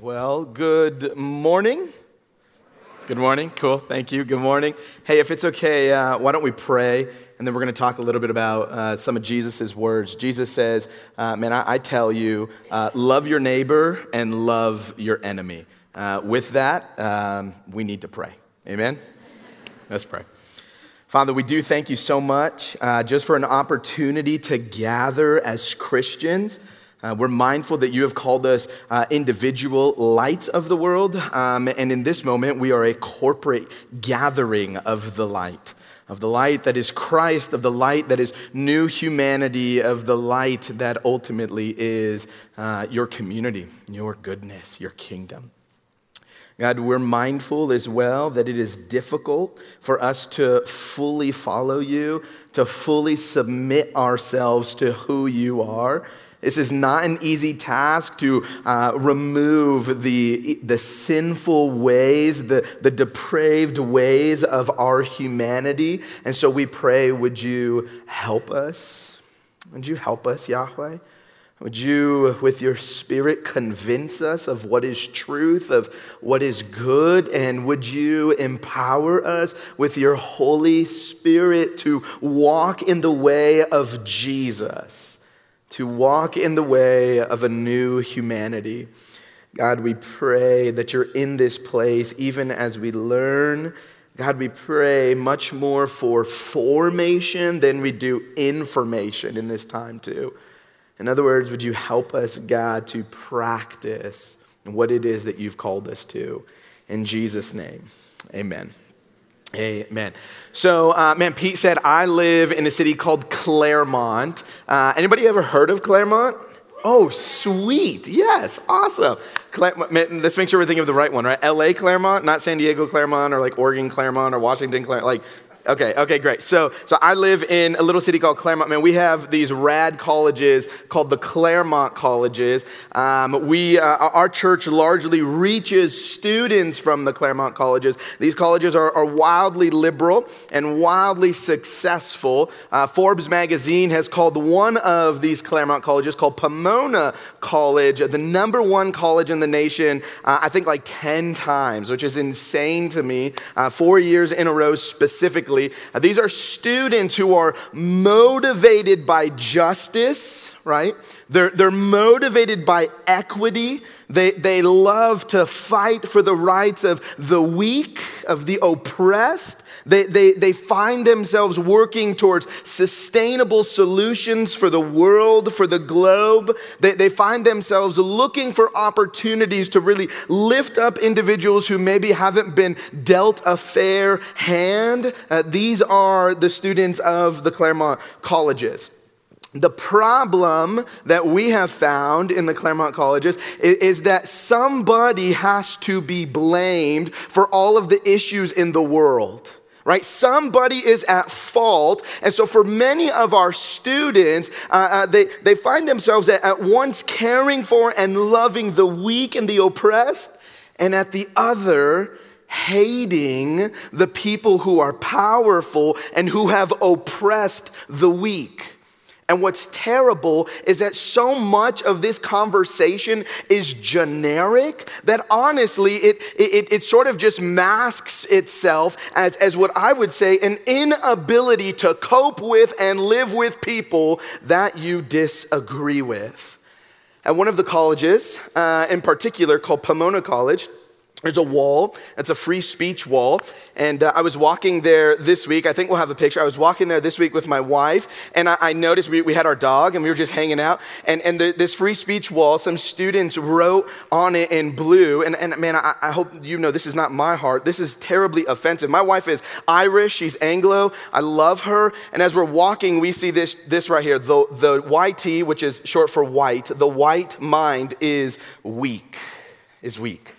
Well, good morning. Good morning. Cool. Thank you. Good morning. Hey, if it's okay, uh, why don't we pray? And then we're going to talk a little bit about uh, some of Jesus' words. Jesus says, uh, Man, I, I, tell you, uh, love your neighbor and love your enemy. Uh, with that, um, we need to pray. Amen? Let's pray. Father, we do thank you so much uh, just for an opportunity to gather as Christians. Uh, we're mindful that you have called us uh, individual lights of the world. Um, and in this moment, we are a corporate gathering of the light, of the light that is Christ, of the light that is new humanity, of the light that ultimately is uh, your community, your goodness, your kingdom. God, we're mindful as well that it is difficult for us to fully follow you, to fully submit ourselves to who you are. This is not an easy task to uh, remove the, the sinful ways, the, the depraved ways of our humanity. And so we pray, would you help us? Would you help us, Yahweh? Would you, with your spirit, convince us of what is truth, of what is good? And would you empower us with your Holy Spirit to walk in the way of Jesus? To walk in the way of a new humanity. God, we pray that you're in this place even as we learn. God, we pray much more for formation than we do information in this time, too. In other words, would you help us, God, to practice what it is that you've called us to? In Jesus' name, amen. Amen. So, uh, man, Pete said, I live in a city called Claremont. Uh, anybody ever heard of Claremont? Oh, sweet. Yes, awesome. man, let's make sure we're thinking of the right one, right? LA Claremont, not San Diego Claremont or like Oregon Claremont or Washington Claremont. Like, Okay, okay, great. So, so I live in a little city called Claremont. Man, we have these rad colleges called the Claremont Colleges. Um, we, uh, our church largely reaches students from the Claremont Colleges. These colleges are, are wildly liberal and wildly successful. Uh, Forbes magazine has called one of these Claremont colleges, called Pomona College, the number one college in the nation, uh, I think like 10 times, which is insane to me. Uh, four years in a row specifically specifically. These are students who are motivated by justice, right? They're, they're motivated by equity. They, they love to fight for the rights of the weak, of the oppressed. They, they, they find themselves working towards sustainable solutions for the world, for the globe. They, they find themselves looking for opportunities to really lift up individuals who maybe haven't been dealt a fair hand. Uh, these are the students of the Claremont colleges. The problem that we have found in the Claremont colleges is, is, that somebody has to be blamed for all of the issues in the world right? Somebody is at fault. And so, for many of our students, uh, uh, they, they find themselves at, at once caring for and loving the weak and the oppressed, and at the other, hating the people who are powerful and who have oppressed the weak. And what's terrible is that so much of this conversation is generic that honestly, it, it, it sort of just masks itself as, as what I would say an inability to cope with and live with people that you disagree with. At one of the colleges, uh, in particular called Pomona College, there's a wall. It's a free speech wall. And uh, I was walking there this week. I think we'll have a picture. I was walking there this week with my wife, and I, I noticed we, we, had our dog, and we were just hanging out. And, and the, this free speech wall, some students wrote on it in blue. And, and man, I, I hope you know this is not my heart. This is terribly offensive. My wife is Irish, she's Anglo. I love her. And as we're walking, we see this, this right here the, the YT, which is short for white, the white mind is weak, is weak.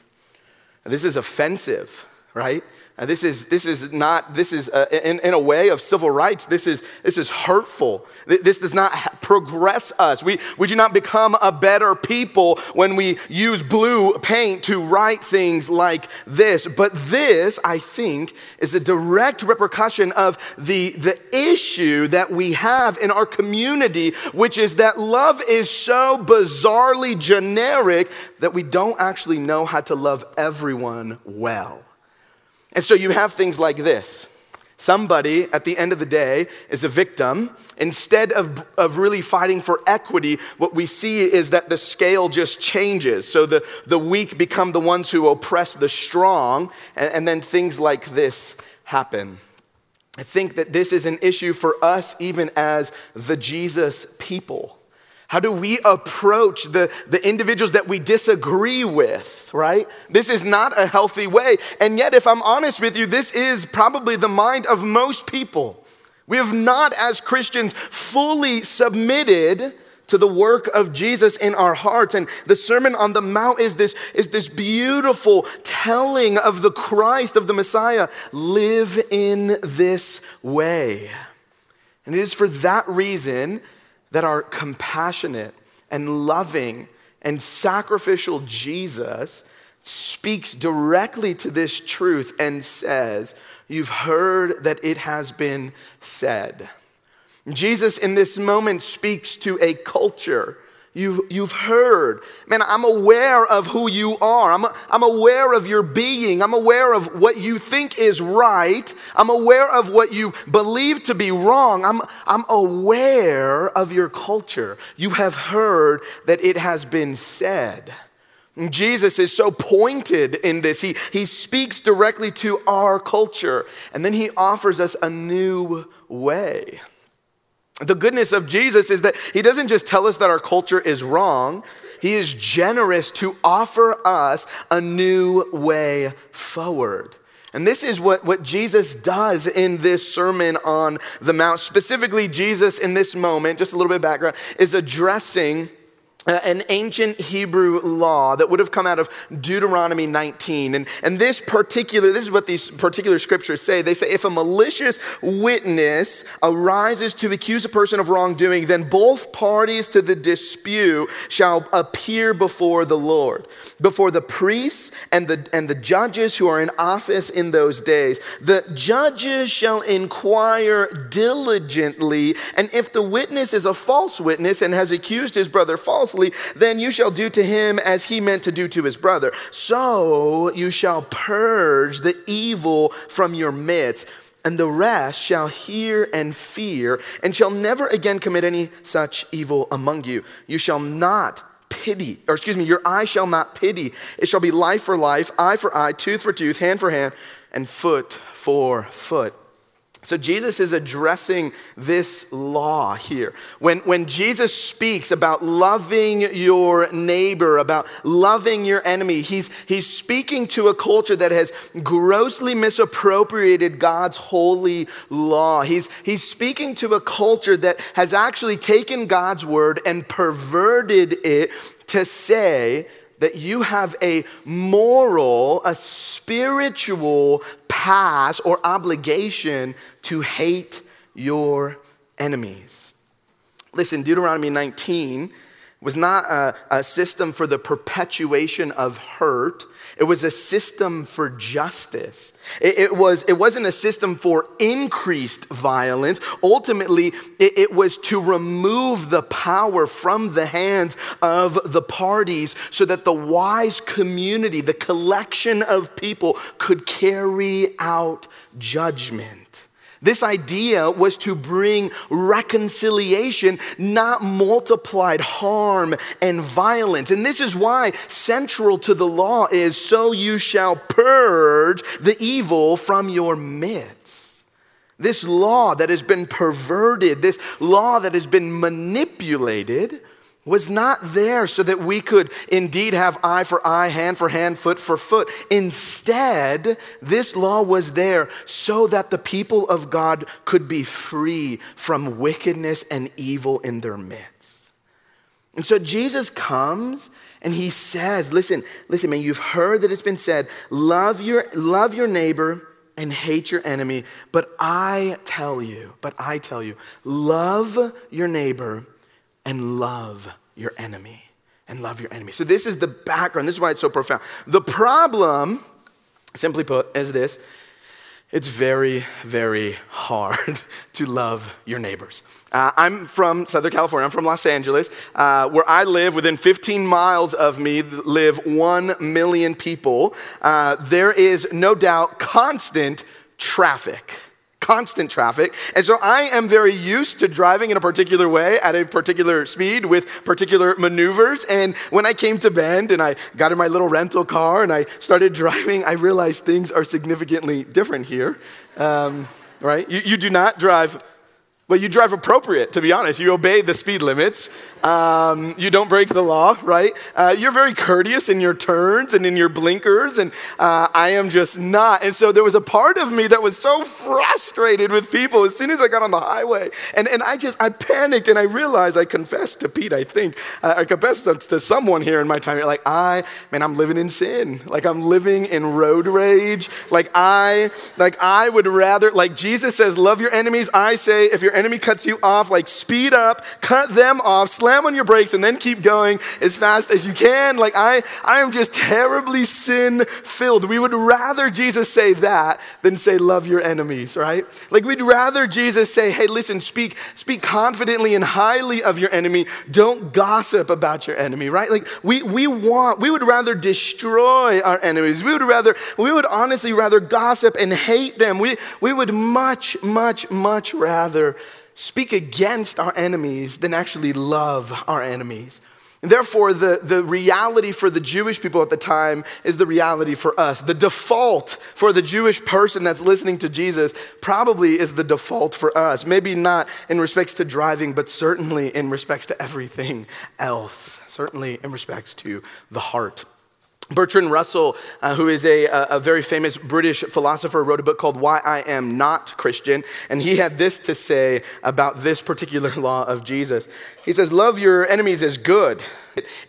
This is offensive right? Uh, this is, this is not, this is uh, in, in a way of civil rights, this is, this is hurtful. This does not progress us. We, we do not become a better people when we use blue paint to write things like this. But this, I think, is a direct repercussion of the, the issue that we have in our community, which is that love is so bizarrely generic that we don't actually know how to love everyone well. And so you have things like this. Somebody at the end of the day is a victim. Instead of, of really fighting for equity, what we see is that the scale just changes. So the, the weak become the ones who oppress the strong, and, and then things like this happen. I think that this is an issue for us, even as the Jesus people. How do we approach the, the individuals that we disagree with, right? This is not a healthy way. And yet, if I'm honest with you, this is probably the mind of most people. We have not, as Christians, fully submitted to the work of Jesus in our hearts. And the Sermon on the Mount is this, is this beautiful telling of the Christ, of the Messiah. Live in this way. And it is for that reason that our compassionate and loving and sacrificial Jesus speaks directly to this truth and says, You've heard that it has been said. Jesus, in this moment, speaks to a culture You've, you've heard. Man, I'm aware of who you are. I'm, I'm aware of your being. I'm aware of what you think is right. I'm aware of what you believe to be wrong. I'm, I'm aware of your culture. You have heard that it has been said. Jesus is so pointed in this. He, he speaks directly to our culture, and then he offers us a new way. The goodness of Jesus is that he doesn't just tell us that our culture is wrong, he is generous to offer us a new way forward. And this is what, what Jesus does in this Sermon on the Mount. Specifically, Jesus in this moment, just a little bit of background, is addressing uh, an ancient Hebrew law that would have come out of Deuteronomy 19. And, and this particular, this is what these particular scriptures say. They say, if a malicious witness arises to accuse a person of wrongdoing, then both parties to the dispute shall appear before the Lord, before the priests and the, and the judges who are in office in those days. The judges shall inquire diligently, and if the witness is a false witness and has accused his brother falsely, falsely, then you shall do to him as he meant to do to his brother. So you shall purge the evil from your midst and the rest shall hear and fear, and shall never again commit any such evil among you. You shall not pity, or excuse me, your eye shall not pity. It shall be life for life, eye for eye, tooth for tooth, hand for hand, and foot for foot. So Jesus is addressing this law here. When, when Jesus speaks about loving your neighbor, about loving your enemy, he's, he's speaking to a culture that has grossly misappropriated God's holy law. He's, he's speaking to a culture that has actually taken God's word and perverted it to say that you have a moral, a spiritual pass or obligation to hate your enemies. Listen, Deuteronomy 19 was not a, a system for the perpetuation of hurt it was a system for justice. It, it, was, it wasn't a system for increased violence. Ultimately, it, it was to remove the power from the hands of the parties so that the wise community, the collection of people, could carry out judgment. This idea was to bring reconciliation, not multiplied harm and violence. And this is why central to the law is so you shall purge the evil from your midst. This law that has been perverted, this law that has been manipulated, was not there so that we could indeed have eye for eye, hand for hand, foot for foot. Instead, this law was there so that the people of God could be free from wickedness and evil in their midst. And so Jesus comes and he says, listen, listen, man, you've heard that it's been said, love your, love your neighbor and hate your enemy. But I tell you, but I tell you, love your neighbor and love your enemy. And love your enemy. So, this is the background. This is why it's so profound. The problem, simply put, is this it's very, very hard to love your neighbors. Uh, I'm from Southern California. I'm from Los Angeles. Uh, where I live, within 15 miles of me, live 1 million people. Uh, there is no doubt constant traffic constant traffic. And so I am very used to driving in a particular way at a particular speed with particular maneuvers. And when I came to Bend and I got in my little rental car and I started driving, I realized things are significantly different here. Um, right? You, you do not drive well, you drive appropriate, to be honest. You obey the speed limits. Um, you don't break the law, right? Uh, you're very courteous in your turns and in your blinkers, and uh, I am just not. And so there was a part of me that was so frustrated with people as soon as I got on the highway. And, and I just, I panicked and I realized, I confessed to Pete, I think, uh, I confessed to someone here in my time, like, I, man, I'm living in sin. Like, I'm living in road rage. Like, I, like, I would rather, like, Jesus says, love your enemies. I say, if your enemy cuts you off, like speed up, cut them off, slam on your brakes, and then keep going as fast as you can. Like I, I am just terribly sin filled. We would rather Jesus say that than say, love your enemies, right? Like we'd rather Jesus say, hey, listen, speak, speak confidently and highly of your enemy. Don't gossip about your enemy, right? Like we, we want, we would rather destroy our enemies. We would rather, we would honestly rather gossip and hate them. We, we would much, much, much rather speak against our enemies than actually love our enemies. therefore, the, the reality for the Jewish people at the time is the reality for us. The default for the Jewish person that's listening to Jesus probably is the default for us. Maybe not in respects to driving, but certainly in respects to everything else, certainly in respects to the heart. Bertrand Russell, uh, who is a, a very famous British philosopher, wrote a book called Why I Am Not Christian. And he had this to say about this particular law of Jesus. He says, Love your enemies is good,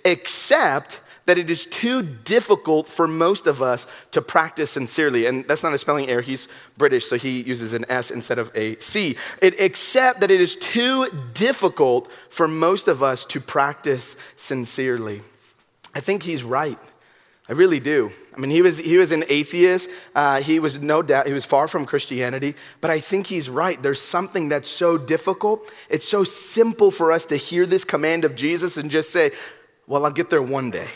except that it is too difficult for most of us to practice sincerely. And that's not a spelling error. He's British, so he uses an S instead of a C. It, except that it is too difficult for most of us to practice sincerely. I think he's right. I really do. I mean, he was, he was an atheist. Uh, he was no doubt, he was far from Christianity. But I think he's right. There's something that's so difficult. It's so simple for us to hear this command of Jesus and just say, well, I'll get there one day.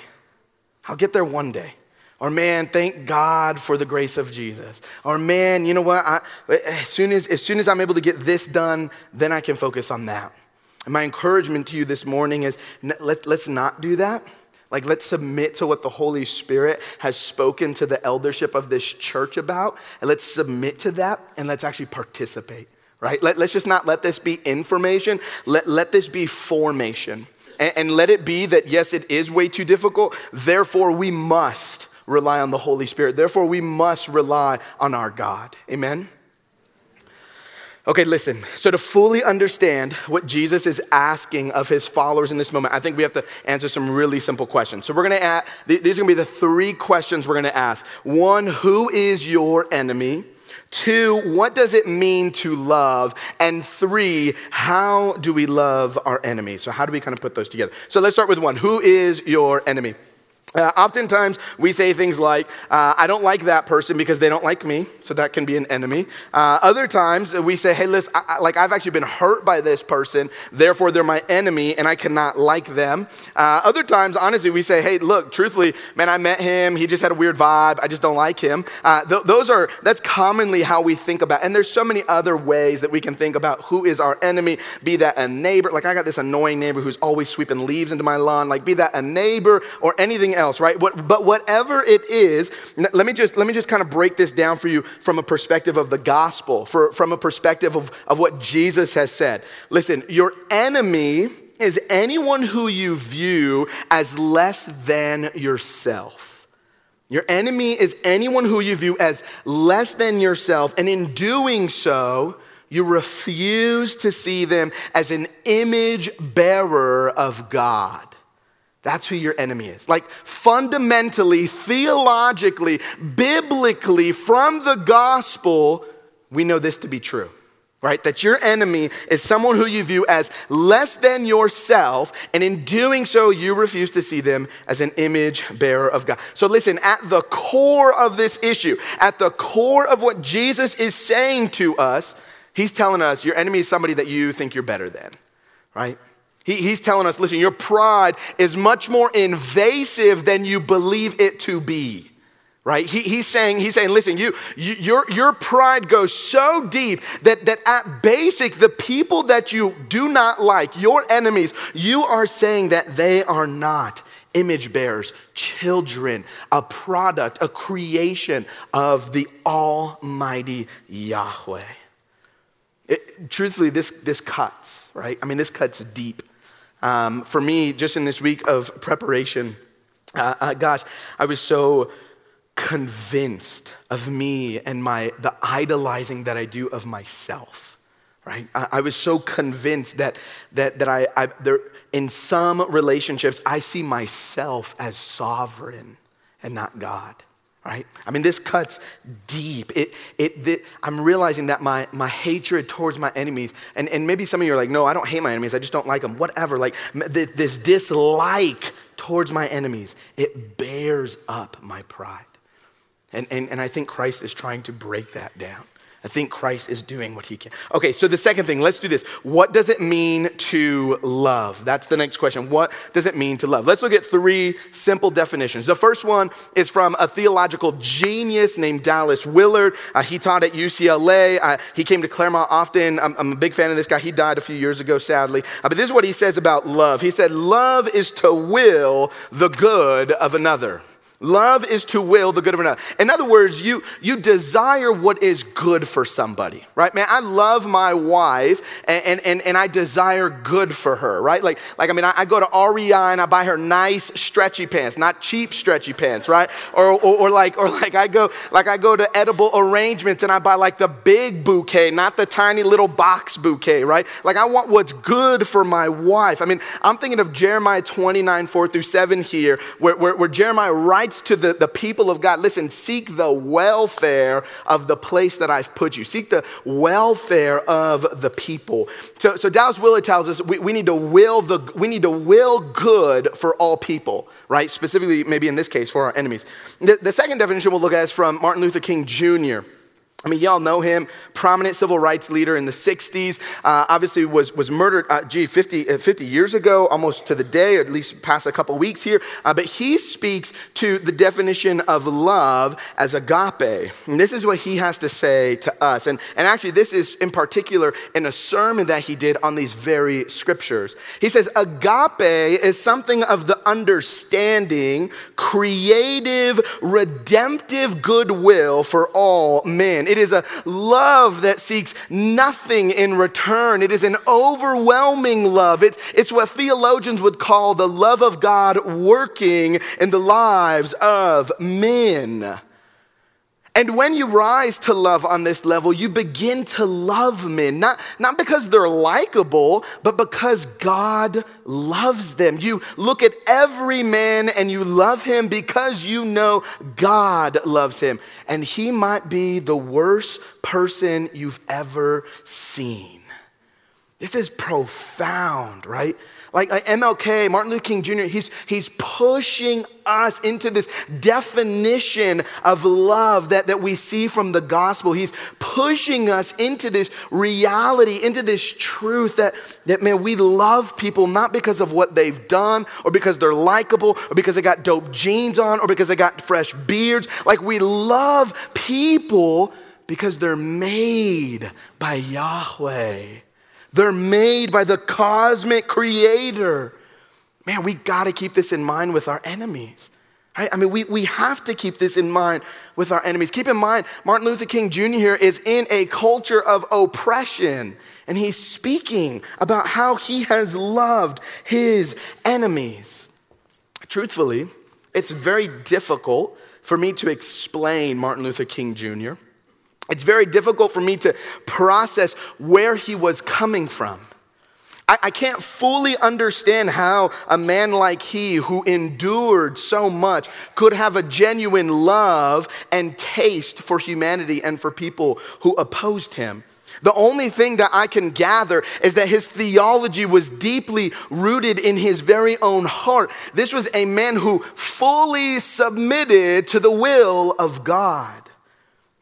I'll get there one day. Or man, thank God for the grace of Jesus. Or man, you know what? I, as, soon as, as soon as I'm able to get this done, then I can focus on that. And my encouragement to you this morning is let, let's not do that. Like, let's submit to what the Holy Spirit has spoken to the eldership of this church about, and let's submit to that, and let's actually participate, right? Let, us just not let this be information, let, let this be formation. And, and let it be that, yes, it is way too difficult, therefore, we must rely on the Holy Spirit. Therefore, we must rely on our God. Amen? Okay, listen. So, to fully understand what Jesus is asking of his followers in this moment, I think we have to answer some really simple questions. So, we're gonna ask, these are gonna be the three questions we're gonna ask. One, who is your enemy? Two, what does it mean to love? And three, how do we love our enemies? So, how do we kind of put those together? So, let's start with one. Who is your enemy? Uh, oftentimes, we say things like, uh, I don't like that person because they don't like me, so that can be an enemy. Uh, other times, we say, hey, listen, I, I, like I've actually been hurt by this person, therefore they're my enemy and I cannot like them. Uh, other times, honestly, we say, hey, look, truthfully, man, I met him, he just had a weird vibe, I just don't like him. Uh, th- those are, that's commonly how we think about, and there's so many other ways that we can think about who is our enemy, be that a neighbor, like I got this annoying neighbor who's always sweeping leaves into my lawn, like be that a neighbor or anything else else, right? What, but whatever it is, let me just let me just kind of break this down for you from a perspective of the gospel, for, from a perspective of, of what Jesus has said. Listen, your enemy is anyone who you view as less than yourself. Your enemy is anyone who you view as less than yourself, and in doing so, You refuse to see them as an image bearer of God. That's who your enemy is. Like fundamentally, theologically, biblically, from the gospel, we know this to be true right? That your enemy is someone who you view as less than yourself, and in doing so, you refuse to see them as an image bearer of God. So, listen, at the core of this issue, at the core of what Jesus is saying to us, he's telling us your enemy is somebody that you think you're better than, right? He, he's telling us, listen, your pride is much more invasive than you believe it to be right? He, he's saying, he's saying, listen, you, you, your, your pride goes so deep that, that at basic, the people that you do not like, your enemies, you are saying that they are not image bearers, children, a product, a creation of the Almighty Yahweh. It, truthfully, this, this cuts, right? I mean, this cuts deep. Um, for me, just in this week of preparation, uh, uh, gosh, I was so convinced of me and my the idolizing that I do of myself. Right? I, I was so convinced that that that I, I there in some relationships I see myself as sovereign and not God. Right? I mean, this cuts deep. It, it, the, I'm realizing that my, my hatred towards my enemies, and, and maybe some of you are like, no, I don't hate my enemies, I just don't like them, whatever. Like, this dislike towards my enemies, it bears up my pride. And, and, and I think Christ is trying to break that down. I think Christ is doing what he can. Okay, so the second thing, let's do this. What does it mean to love? That's the next question. What does it mean to love? Let's look at three simple definitions. The first one is from a theological genius named Dallas Willard. Uh, he taught at UCLA. Uh, he came to Claremont often. I'm, I'm, a big fan of this guy. He died a few years ago, sadly. Uh, but this is what he says about love. He said, Love is to will the good of another. Love is to will the good of another. In other words, you, you desire what is good for somebody, right? Man, I love my wife and, and, and I desire good for her, right? Like, like I mean, I, I go to REI and I buy her nice stretchy pants, not cheap stretchy pants, right? Or, or, or, like, or like I go, like I go to edible arrangements and I buy like the big bouquet, not the tiny little box bouquet, right? Like I want what's good for my wife. I mean, I'm thinking of Jeremiah 29, 4 through 7 here, where, where, where Jeremiah writes writes to the, the people of God listen, seek the welfare of the place that I've put you. Seek the welfare of the people. So, so Dallas Willard tells us we, we, need to will the, we need to will good for all people, right? Specifically, maybe in this case, for our enemies. The, the second definition we'll look at is from Martin Luther King Jr. I mean, y'all know him, prominent civil rights leader in the 60s. Uh, obviously, was, was murdered, uh, gee, 50, uh, 50 years ago, almost to the day, or at least past a couple weeks here. Uh, but he speaks to the definition of love as agape. And this is what he has to say to us. And, and actually, this is in particular in a sermon that he did on these very scriptures. He says, Agape is something of the understanding, creative, redemptive goodwill for all men. It is a love that seeks nothing in return. It is an overwhelming love. It's, it's what theologians would call the love of God working in the lives of men. And when you rise to love on this level, you begin to love men, not, not because they're likable, but because God loves them. You look at every man and you love him because you know God loves him. And he might be the worst person you've ever seen. This is profound, right? Like, MLK, Martin Luther King Jr., he's, he's pushing us into this definition of love that, that we see from the gospel. He's pushing us into this reality, into this truth that, that, man, we love people not because of what they've done or because they're likable or because they got dope jeans on or because they got fresh beards. Like, we love people because they're made by Yahweh. They're made by the cosmic creator. Man, we got to keep this in mind with our enemies. Right? I mean, we, we have to keep this in mind with our enemies. Keep in mind, Martin Luther King Jr. here is in a culture of oppression, and he's speaking about how he has loved his enemies. Truthfully, it's very difficult for me to explain Martin Luther King Jr. it's very difficult for me to process where he was coming from. I, I, can't fully understand how a man like he, who endured so much, could have a genuine love and taste for humanity and for people who opposed him. The only thing that I can gather is that his theology was deeply rooted in his very own heart. This was a man who fully submitted to the will of God.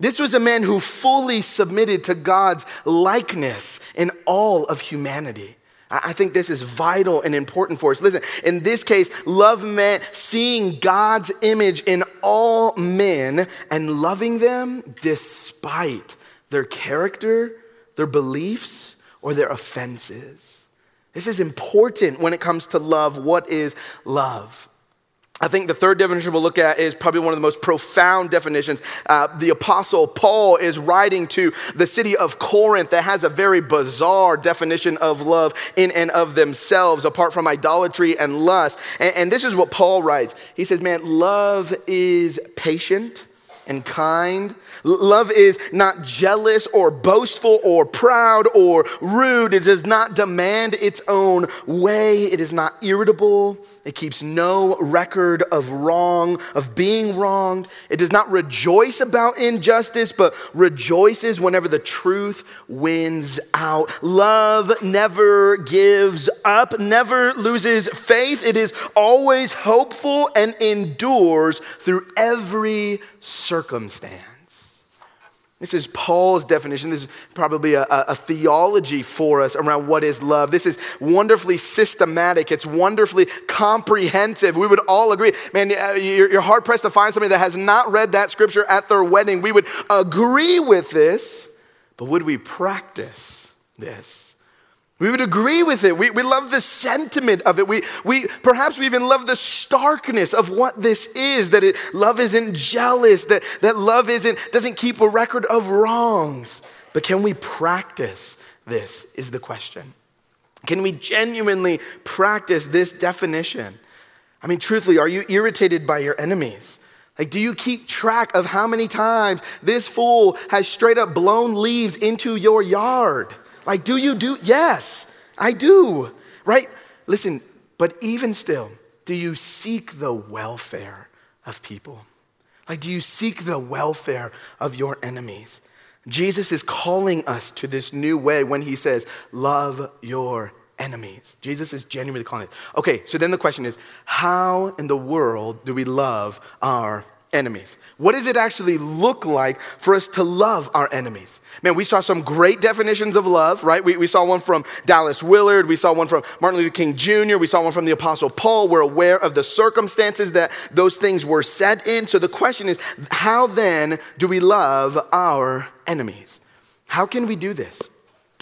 This was a man who fully submitted to God's likeness in all of humanity. I think this is vital and important for us. Listen, in this case, love meant seeing God's image in all men and loving them despite their character, their beliefs, or their offenses. This is important when it comes to love. What is love? I think the third definition we'll look at is probably one of the most profound definitions. Uh, the Apostle Paul is writing to the city of Corinth that has a very bizarre definition of love in and of themselves, apart from idolatry and lust. And, and this is what Paul writes He says, Man, love is patient and kind. Love is not jealous or boastful or proud or rude. It does not demand its own way. It is not irritable. It keeps no record of wrong, of being wronged. It does not rejoice about injustice, but rejoices whenever the truth wins out. Love never gives up, never loses faith. It is always hopeful and endures through every circumstance. This is Paul's definition. This is probably a, a, theology for us around what is love. This is wonderfully systematic. It's wonderfully comprehensive. We would all agree. Man, uh, you're, you're hard pressed to find somebody that has not read that scripture at their wedding. We would agree with this, but would we practice this? We would agree with it. We, we love the sentiment of it. We, we, perhaps we even love the starkness of what this is that it, love isn't jealous, that, that love isn't, doesn't keep a record of wrongs. But can we practice this? Is the question. Can we genuinely practice this definition? I mean, truthfully, are you irritated by your enemies? Like, do you keep track of how many times this fool has straight up blown leaves into your yard? Like, do you do? Yes, I do, right? Listen, but even still, do you seek the welfare of people? Like, do you seek the welfare of your enemies? Jesus is calling us to this new way when he says, Love your enemies. Jesus is genuinely calling it. Okay, so then the question is, how in the world do we love our enemies? What does it actually look like for us to love our enemies? Man, we saw some great definitions of love, right? We, we saw one from Dallas Willard. We saw one from Martin Luther King Jr. We saw one from the Apostle Paul. We're aware of the circumstances that those things were set in. So the question is, how then do we love our enemies? How can we do this?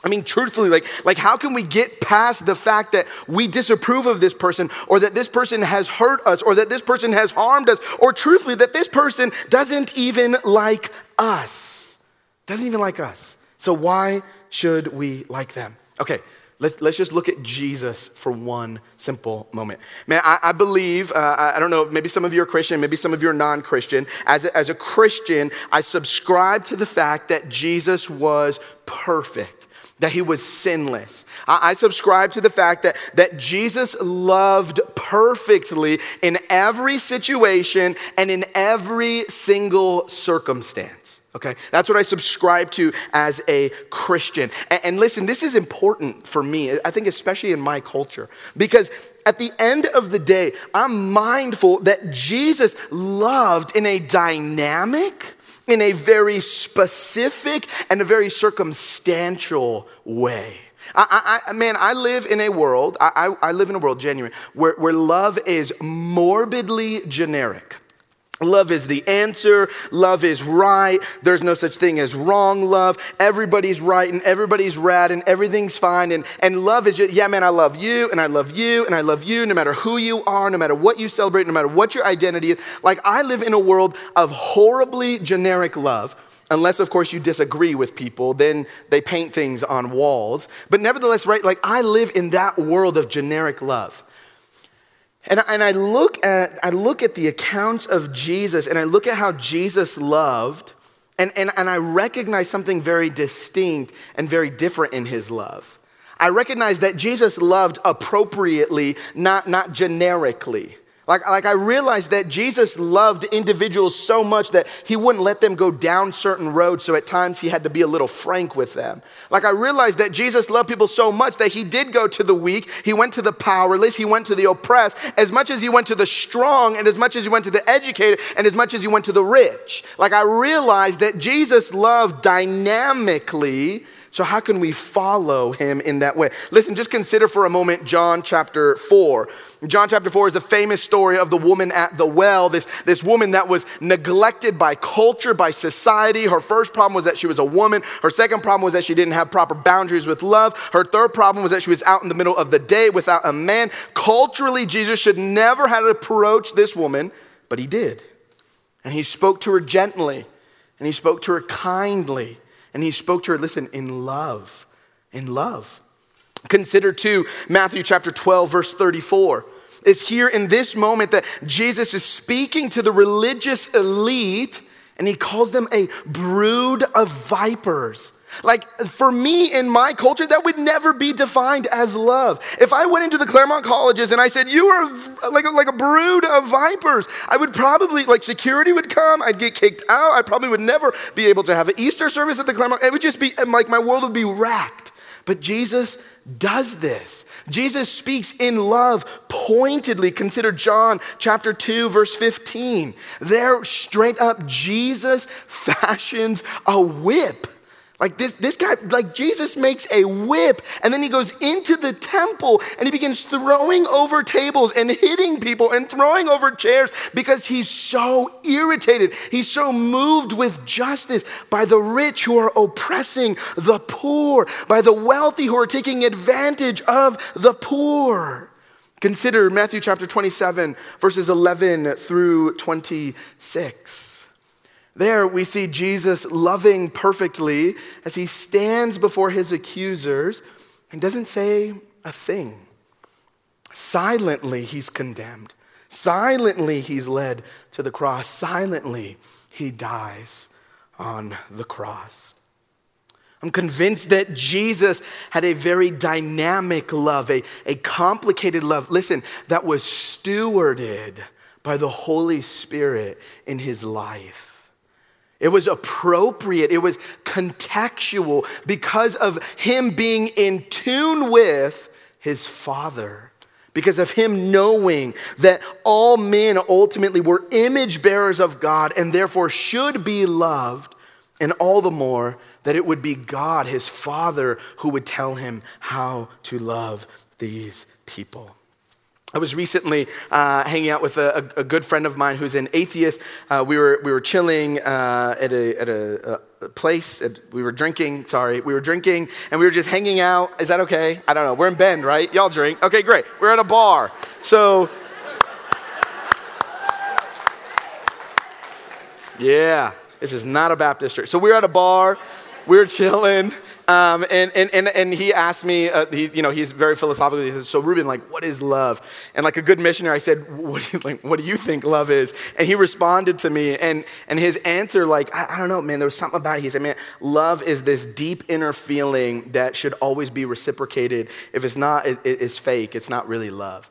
I mean, truthfully, like, like, how can we get past the fact that we disapprove of this person, or that this person has hurt us, or that this person has harmed us, or truthfully, that this person doesn't even like us? Doesn't even like us. So, why should we like them? Okay, Let's, let's just look at Jesus for one simple moment. Man, I, I believe, uh, I don't know, maybe some of you are Christian, maybe some of you are non Christian. As as a Christian, I subscribe to the fact that Jesus was perfect that he was sinless. I, I subscribe to the fact that, that Jesus loved perfectly in every situation and in every single circumstance. Okay, that's what I subscribe to as a Christian. And, and, listen, this is important for me, I think, especially in my culture, because at the end of the day, I'm mindful that Jesus loved in a dynamic, in a very specific and a very circumstantial way. I, I, man, I live in a world, I, I live in a world, genuine, where, where love is morbidly generic. Love is the answer. Love is right. There's no such thing as wrong love. Everybody's right and everybody's rad and everything's fine. And, and love is just, yeah, man, I love you and I love you and I love you no matter who you are, no matter what you celebrate, no matter what your identity is. Like, I live in a world of horribly generic love. Unless, of course, you disagree with people, then they paint things on walls. But nevertheless, right, like I live in that world of generic love. And, and I, look at, I look at the accounts of Jesus and I look at how Jesus loved, And, and, and I recognize something very distinct and very different in his love. I recognize that Jesus loved appropriately, not, not generically. Like, like I realized that Jesus loved individuals so much that he wouldn't let them go down certain roads, so at times he had to be a little frank with them. Like I realized that Jesus loved people so much that he did go to the weak, he went to the powerless, he went to the oppressed, as much as he went to the strong, and as much as he went to the educated, and as much as he went to the rich. Like I realized that Jesus loved dynamically so, how can we follow him in that way? Listen, just consider for a moment John chapter 4. John chapter 4 is a famous story of the woman at the well, this, this woman that was neglected by culture, by society. Her first problem was that she was a woman. Her second problem was that she didn't have proper boundaries with love. Her third problem was that she was out in the middle of the day without a man. Culturally, Jesus should never have approached this woman, but he did. And he spoke to her gently, and he spoke to her kindly. And he spoke to her, listen, in love, in love. Consider too Matthew chapter 12, verse 34. It's here in this moment that Jesus is speaking to the religious elite and he calls them a brood of vipers. Like for me in my culture, that would never be defined as love. If I went into the Claremont colleges and I said, You are like a, like a brood of vipers, I would probably, like, security would come, I'd get kicked out, I probably would never be able to have an Easter service at the Claremont. It would just be like my world would be racked. But Jesus does this. Jesus speaks in love pointedly. Consider John chapter 2, verse 15. There, straight up, Jesus fashions a whip like this, this guy, like Jesus makes a whip and then he goes into the temple and he begins throwing over tables and hitting people and throwing over chairs because he's so irritated. He's so moved with justice by the rich who are oppressing the poor, by the wealthy who are taking advantage of the poor. Consider Matthew chapter 27, verses 11 through 26. There we see Jesus loving perfectly as he stands before his accusers and doesn't say a thing. Silently, he's condemned. Silently, he's led to the cross. Silently, he dies on the cross. I'm convinced that Jesus had a very dynamic love, a, a complicated love, listen, that was stewarded by the Holy Spirit in his life. It was appropriate. It was contextual because of him being in tune with his Father. Because of him knowing that all men ultimately were image bearers of God and therefore should be loved, and all the more that it would be God, his Father, who would tell him how to love these people. I was recently uh, hanging out with a, a, good friend of mine who's an atheist. Uh, we, were, we were chilling uh, at, a, at a, a place. At, we were drinking, sorry. We were drinking and we were just hanging out. Is that okay? I don't know. We're in Bend, right? Y'all drink. Okay, great. We're at a bar. So, yeah, this is not a Baptist church. So we we're at a bar. We we're chilling. Um, and, and, and, and he asked me, uh, he, you know, he's very philosophical. He said, so Ruben, like, what is love? And like a good missionary, I said, what do you, like, what do you think love is? And he responded to me and, and his answer, like, I, I don't know, man, there was something about it. He said, man, love is this deep inner feeling that should always be reciprocated. If it's not, it, it's fake. It's not really love.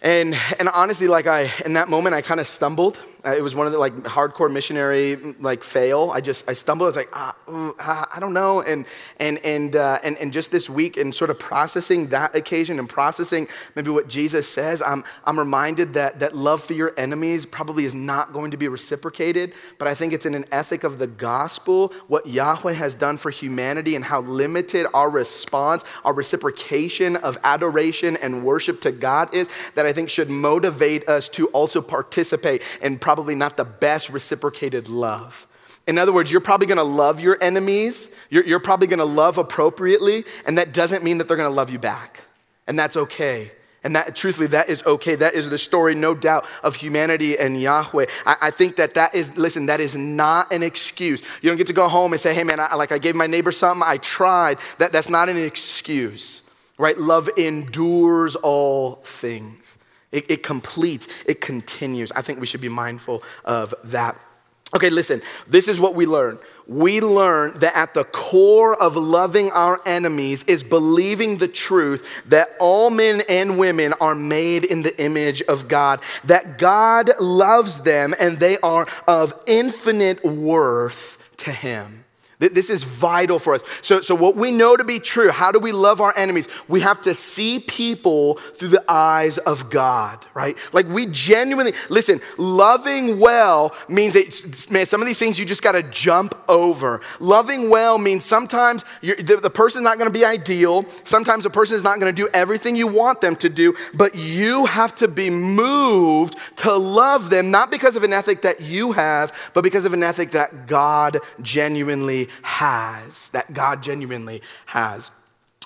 And, and honestly, like I, in that moment, I kind of stumbled. Uh, it was one of the like hardcore missionary like fail. I just I stumbled. I was like ah, ah I don't know. And and and uh, and and just this week and sort of processing that occasion and processing maybe what Jesus says. I'm I'm reminded that that love for your enemies probably is not going to be reciprocated. But I think it's in an ethic of the gospel what Yahweh has done for humanity and how limited our response, our reciprocation of adoration and worship to God is. That I think should motivate us to also participate in probably not the best reciprocated love. In other words, you're probably gonna love your enemies, you're, you're probably gonna love appropriately, and that doesn't mean that they're gonna love you back. And that's okay. And that, truthfully, that is okay. That is the story, no doubt, of humanity and Yahweh. I, I, think that that is, listen, that is not an excuse. You don't get to go home and say, hey, man, I, like I gave my neighbor something, I tried. That, that's not an excuse, right? Love endures all things. It, it completes, it continues. I think we should be mindful of that. Okay, listen, this is what we learn. We learn that at the core of loving our enemies is believing the truth that all men and women are made in the image of God, that God loves them and they are of infinite worth to Him. This is vital for us. So, so, what we know to be true, how do we love our enemies? We have to see people through the eyes of God, right? Like we genuinely, listen, loving well means that, man, some of these things you just got to jump over. Loving well means sometimes the, the person's not going to be ideal. Sometimes the person is not going to do everything you want them to do, but you have to be moved to love them, not because of an ethic that you have, but because of an ethic that God genuinely has, that God genuinely has.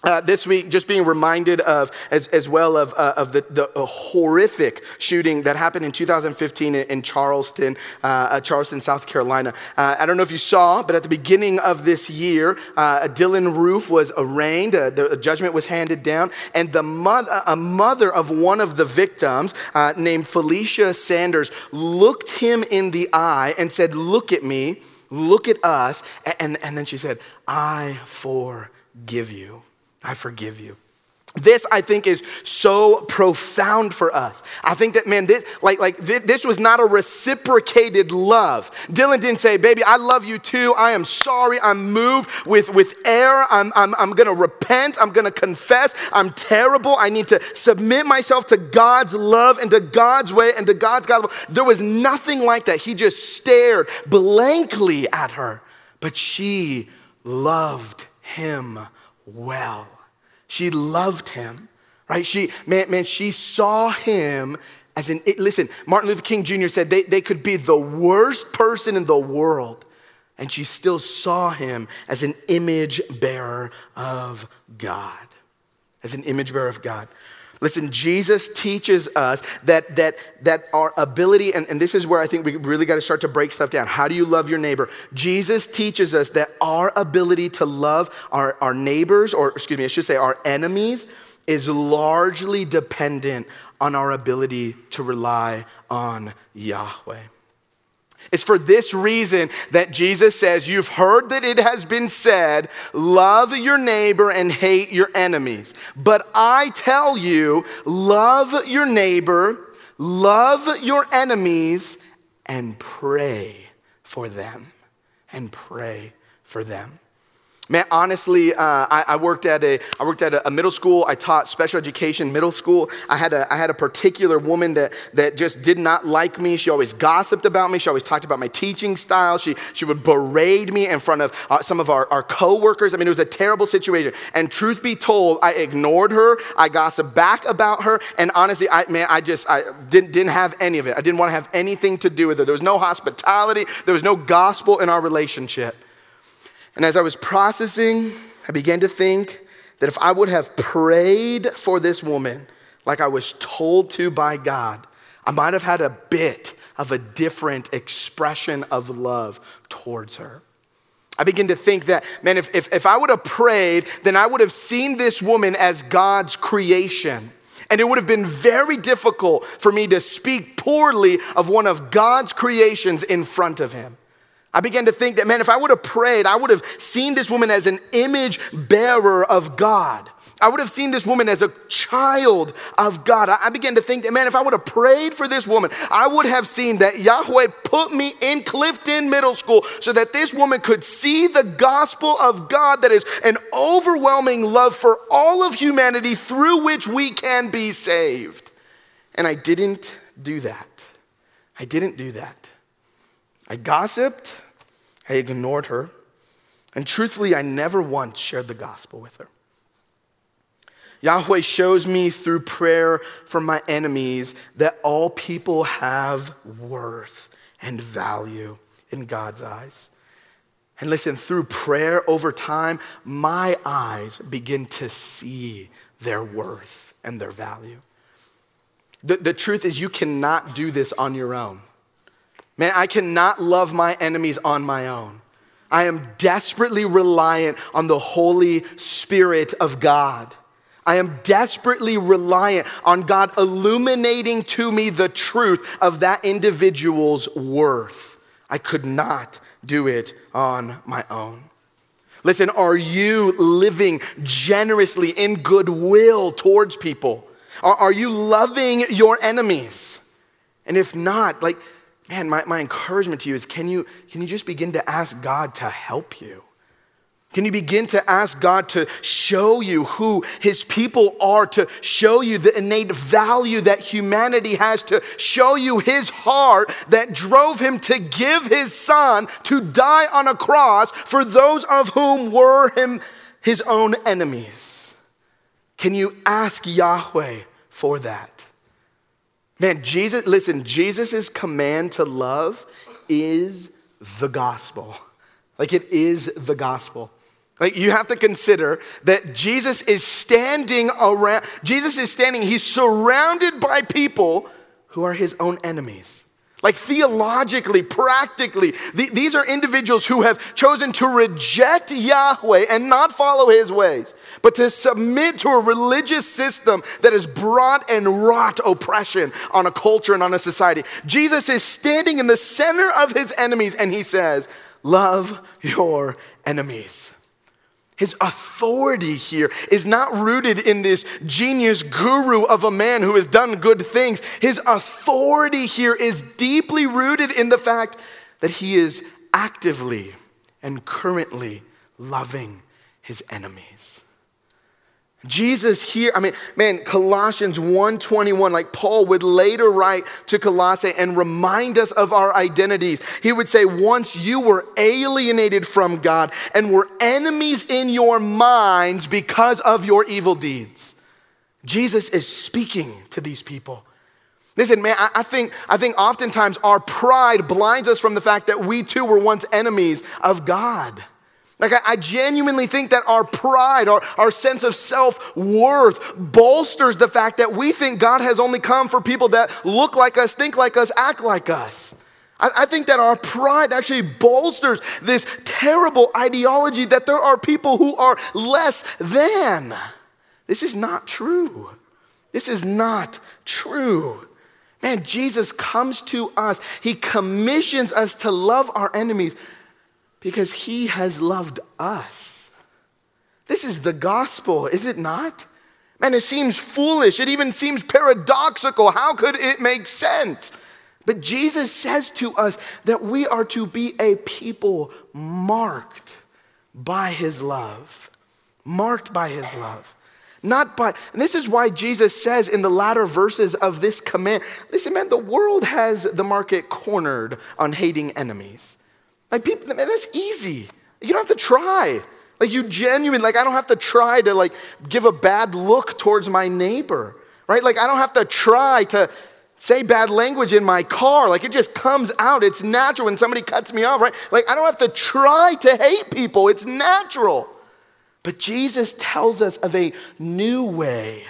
Uh, this week, just being reminded of, as, as well of, uh, of the, the horrific shooting that happened in 2015 in, in Charleston, uh, Charleston, South Carolina. Uh, I don't know if you saw, but at the beginning of this year, uh, Dylann Roof was arraigned. the judgment was handed down, and the mother, a mother of one of the victims, named Felicia Sanders, looked him in the eye and said, "Look at me." Look at us. And, and then she said, I forgive you. I forgive you. This, I think, is so profound for us. I think that, man, this, like, like, this was not a reciprocated love. Dylann didn't say, baby, I love you too. I am sorry. I'm moved with, with air. I'm, I'm, I'm to repent. I'm to confess. I'm terrible. I need to submit myself to God's love and to God's way and to God's gospel. There was nothing like that. He just stared blankly at her, but she loved him well. She loved him, right? She, man, man, she saw him as an, listen, Martin Luther King Jr. said they, they could be the worst person in the world, and she still saw him as an image bearer of God. As an image bearer of God. Listen, Jesus teaches us that, that, that our ability, and, and this is where I think we really got to start to break stuff down. How do you love your neighbor? Jesus teaches us that our ability to love our, our neighbors, or excuse me, I should say our enemies, is largely dependent on our ability to rely on Yahweh. It's for this reason that Jesus says, You've heard that it has been said, love your neighbor and hate your enemies. But I tell you, love your neighbor, love your enemies, and pray for them. And pray for them. Man, honestly, uh, I, I, worked at a I worked at a, middle school. I taught special education middle school. I had a I had a particular woman that that just did not like me. She always gossiped about me. She always talked about my teaching style. She she would berate me in front of uh, some of our, our coworkers. I mean, it was a terrible situation. And truth be told, I ignored her. I gossiped back about her. And honestly, I man, I just I didn't didn't have any of it. I didn't want to have anything to do with it. There was no hospitality. There was no gospel in our relationship. And as I was processing, I began to think that if I would have prayed for this woman like I was told to by God, I might have had a bit of a different expression of love towards her. I begin to think that, man, if, if, if I would have prayed, then I would have seen this woman as God's creation. And it would have been very difficult for me to speak poorly of one of God's creations in front of him. I began to think that, man, if I would have prayed, I would have seen this woman as an image bearer of God. I would have seen this woman as a child of God. I began to think that, man, if I would have prayed for this woman, I would have seen that Yahweh put me in Clifton Middle School so that this woman could see the gospel of God that is an overwhelming love for all of humanity through which we can be saved. And I didn't do that. I didn't do that. I gossiped. I ignored her. And truthfully, I never once shared the gospel with her. Yahweh shows me through prayer for my enemies that all people have worth and value in God's eyes. And listen, through prayer over time, my eyes begin to see their worth and their value. The, the truth is, you cannot do this on your own. Man, I cannot love my enemies on my own. I am desperately reliant on the Holy Spirit of God. I am desperately reliant on God illuminating to me the truth of that individual's worth. I could not do it on my own. Listen, are you living generously in goodwill towards people? Are, you loving your enemies? And if not, like, man, my, my encouragement to you is can you, can you just begin to ask God to help you? Can you begin to ask God to show you who His people are, to show you the innate value that humanity has, to show you His heart that drove Him to give His Son to die on a cross for those of whom were Him His own enemies? Can you ask Yahweh for that? Man, Jesus, listen, Jesus' command to love is the gospel. Like it is the gospel. Like you have to consider that Jesus is standing around, Jesus is standing, he's surrounded by people who are his own enemies. Like theologically, practically, th- these are individuals who have chosen to reject Yahweh and not follow his ways, but to submit to a religious system that has brought and wrought oppression on a culture and on a society. Jesus is standing in the center of his enemies and he says, Love your enemies. His authority here is not rooted in this genius guru of a man who has done good things. His authority here is deeply rooted in the fact that he is actively and currently loving his enemies. Jesus here, I mean, man, Colossians 1:21, like Paul would later write to Colossae and remind us of our identities. He would say, Once you were alienated from God and were enemies in your minds because of your evil deeds. Jesus is speaking to these people. Listen, man, I, think, I think oftentimes our pride blinds us from the fact that we too were once enemies of God. Like, I, I genuinely think that our pride, our, our sense of self worth bolsters the fact that we think God has only come for people that look like us, think like us, act like us. I, I think that our pride actually bolsters this terrible ideology that there are people who are less than. This is not true. This is not true. Man, Jesus comes to us, He commissions us to love our enemies because he has loved us. This is the gospel, is it not? Man, it seems foolish. It even seems paradoxical. How could it make sense? But Jesus says to us that we are to be a people marked by his love. Marked by his love. Not by, and this is why Jesus says in the latter verses of this command listen, man, the world has the market cornered on hating enemies. Like people, man, that's easy. You don't have to try. Like you genuine, like I don't have to try to like give a bad look towards my neighbor, right? Like I don't have to try to say bad language in my car. Like it just comes out. It's natural when somebody cuts me off, right? Like I don't have to try to hate people. It's natural. But Jesus tells us of a new way,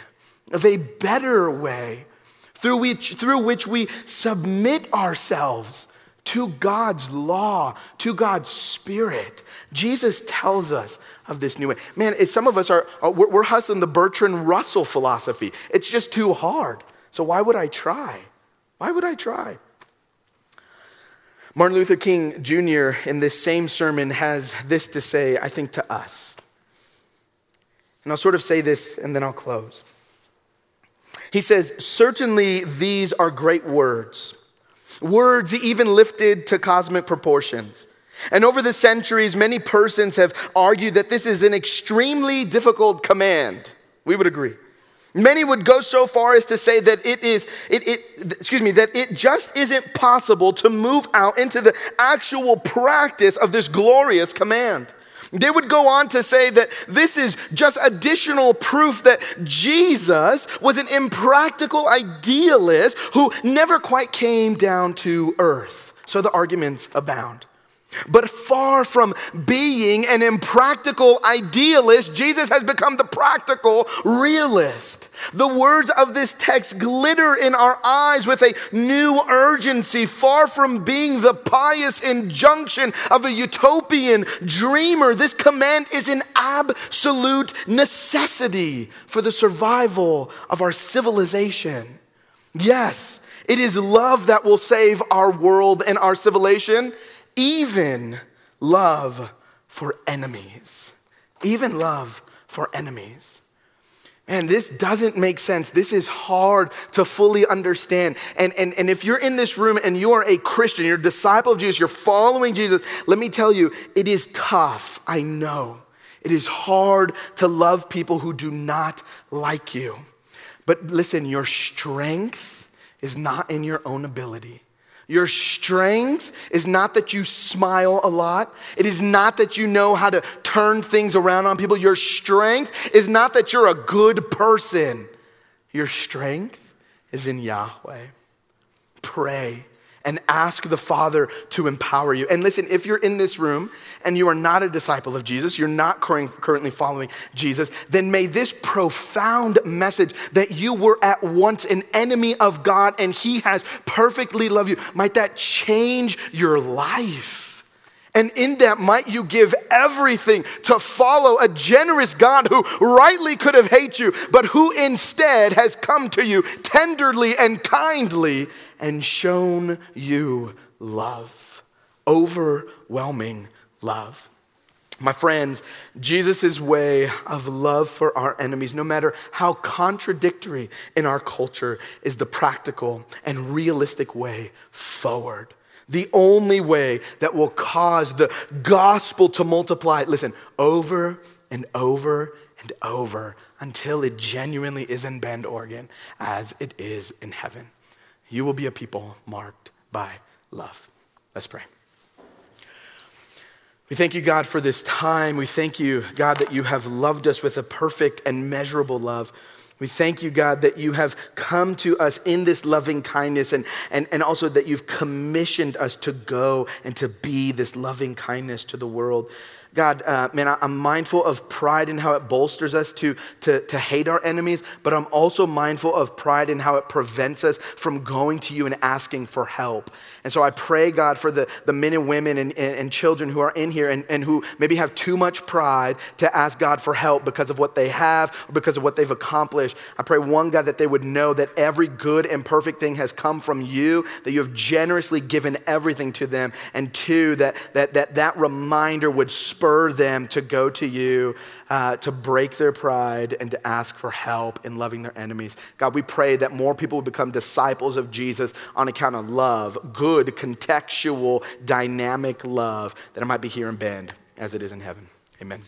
of a better way through which, through which we submit ourselves to God's law, to God's spirit. Jesus tells us of this new way. Man, some of us are, uh, we're hustling the Bertrand Russell philosophy. It's just too hard. So why would I try? Why would I try? Martin Luther King Jr., in this same sermon, has this to say, I think, to us. And I'll sort of say this and then I'll close. He says, Certainly these are great words words even lifted to cosmic proportions. And over the centuries, many persons have argued that this is an extremely difficult command. We would agree. Many would go so far as to say that it is, it, it, excuse me, that it just isn't possible to move out into the actual practice of this glorious command. They would go on to say that this is just additional proof that Jesus was an impractical idealist who never quite came down to earth. So the arguments abound. But far from being an impractical idealist, Jesus has become the practical realist. The words of this text glitter in our eyes with a new urgency, far from being the pious injunction of a utopian dreamer. This command is an absolute necessity for the survival of our civilization. Yes, it is love that will save our world and our civilization even love for enemies. Even love for enemies. Man, this doesn't make sense. This is hard to fully understand. And, and, and if you're in this room and you are a Christian, you're a disciple of Jesus, you're following Jesus, let me tell you, it is tough. I know. It is hard to love people who do not like you. But listen, your strength is not in your own ability. Your strength is not that you smile a lot. It is not that you know how to turn things around on people. Your strength is not that you're a good person. Your strength is in Yahweh. Pray and ask the Father to empower you. And listen, if you're in this room and you are not a disciple of Jesus, you're not currently following Jesus, then may this profound message that you were at once an enemy of God and He has perfectly loved you, might that change your life. And in that, might you give everything to follow a generous God who rightly could have hated you, but who instead has come to you tenderly and kindly and shown you love. Overwhelming love. My friends, Jesus' way of love for our enemies, no matter how contradictory in our culture, is the practical and realistic way forward. The only way that will cause the gospel to multiply, listen, over and over and over until it genuinely is in Bend, Oregon, as it is in heaven. You will be a people marked by love. Let's pray. We thank you, God, for this time. We thank you, God, that you have loved us with a perfect and measurable love. We thank you, God, that you have come to us in this loving kindness and, and, and also that you've commissioned us to go and to be this loving kindness to the world. God, uh, man, I'm mindful of pride and how it bolsters us to, to, to hate our enemies, but I'm also mindful of pride and how it prevents us from going to you and asking for help. And so I pray, God, for the, the men and women and, and, and children who are in here and, and who maybe have too much pride to ask God for help because of what they have or because of what they've accomplished. I pray, one, God, that they would know that every good and perfect thing has come from you, that you have generously given everything to them. And two, that that, that, that reminder would spur them to go to you, uh, to break their pride and to ask for help in loving their enemies. God, we pray that more people would become disciples of Jesus on account of love, good, contextual, dynamic love that it might be here in Bend as it is in heaven. Amen.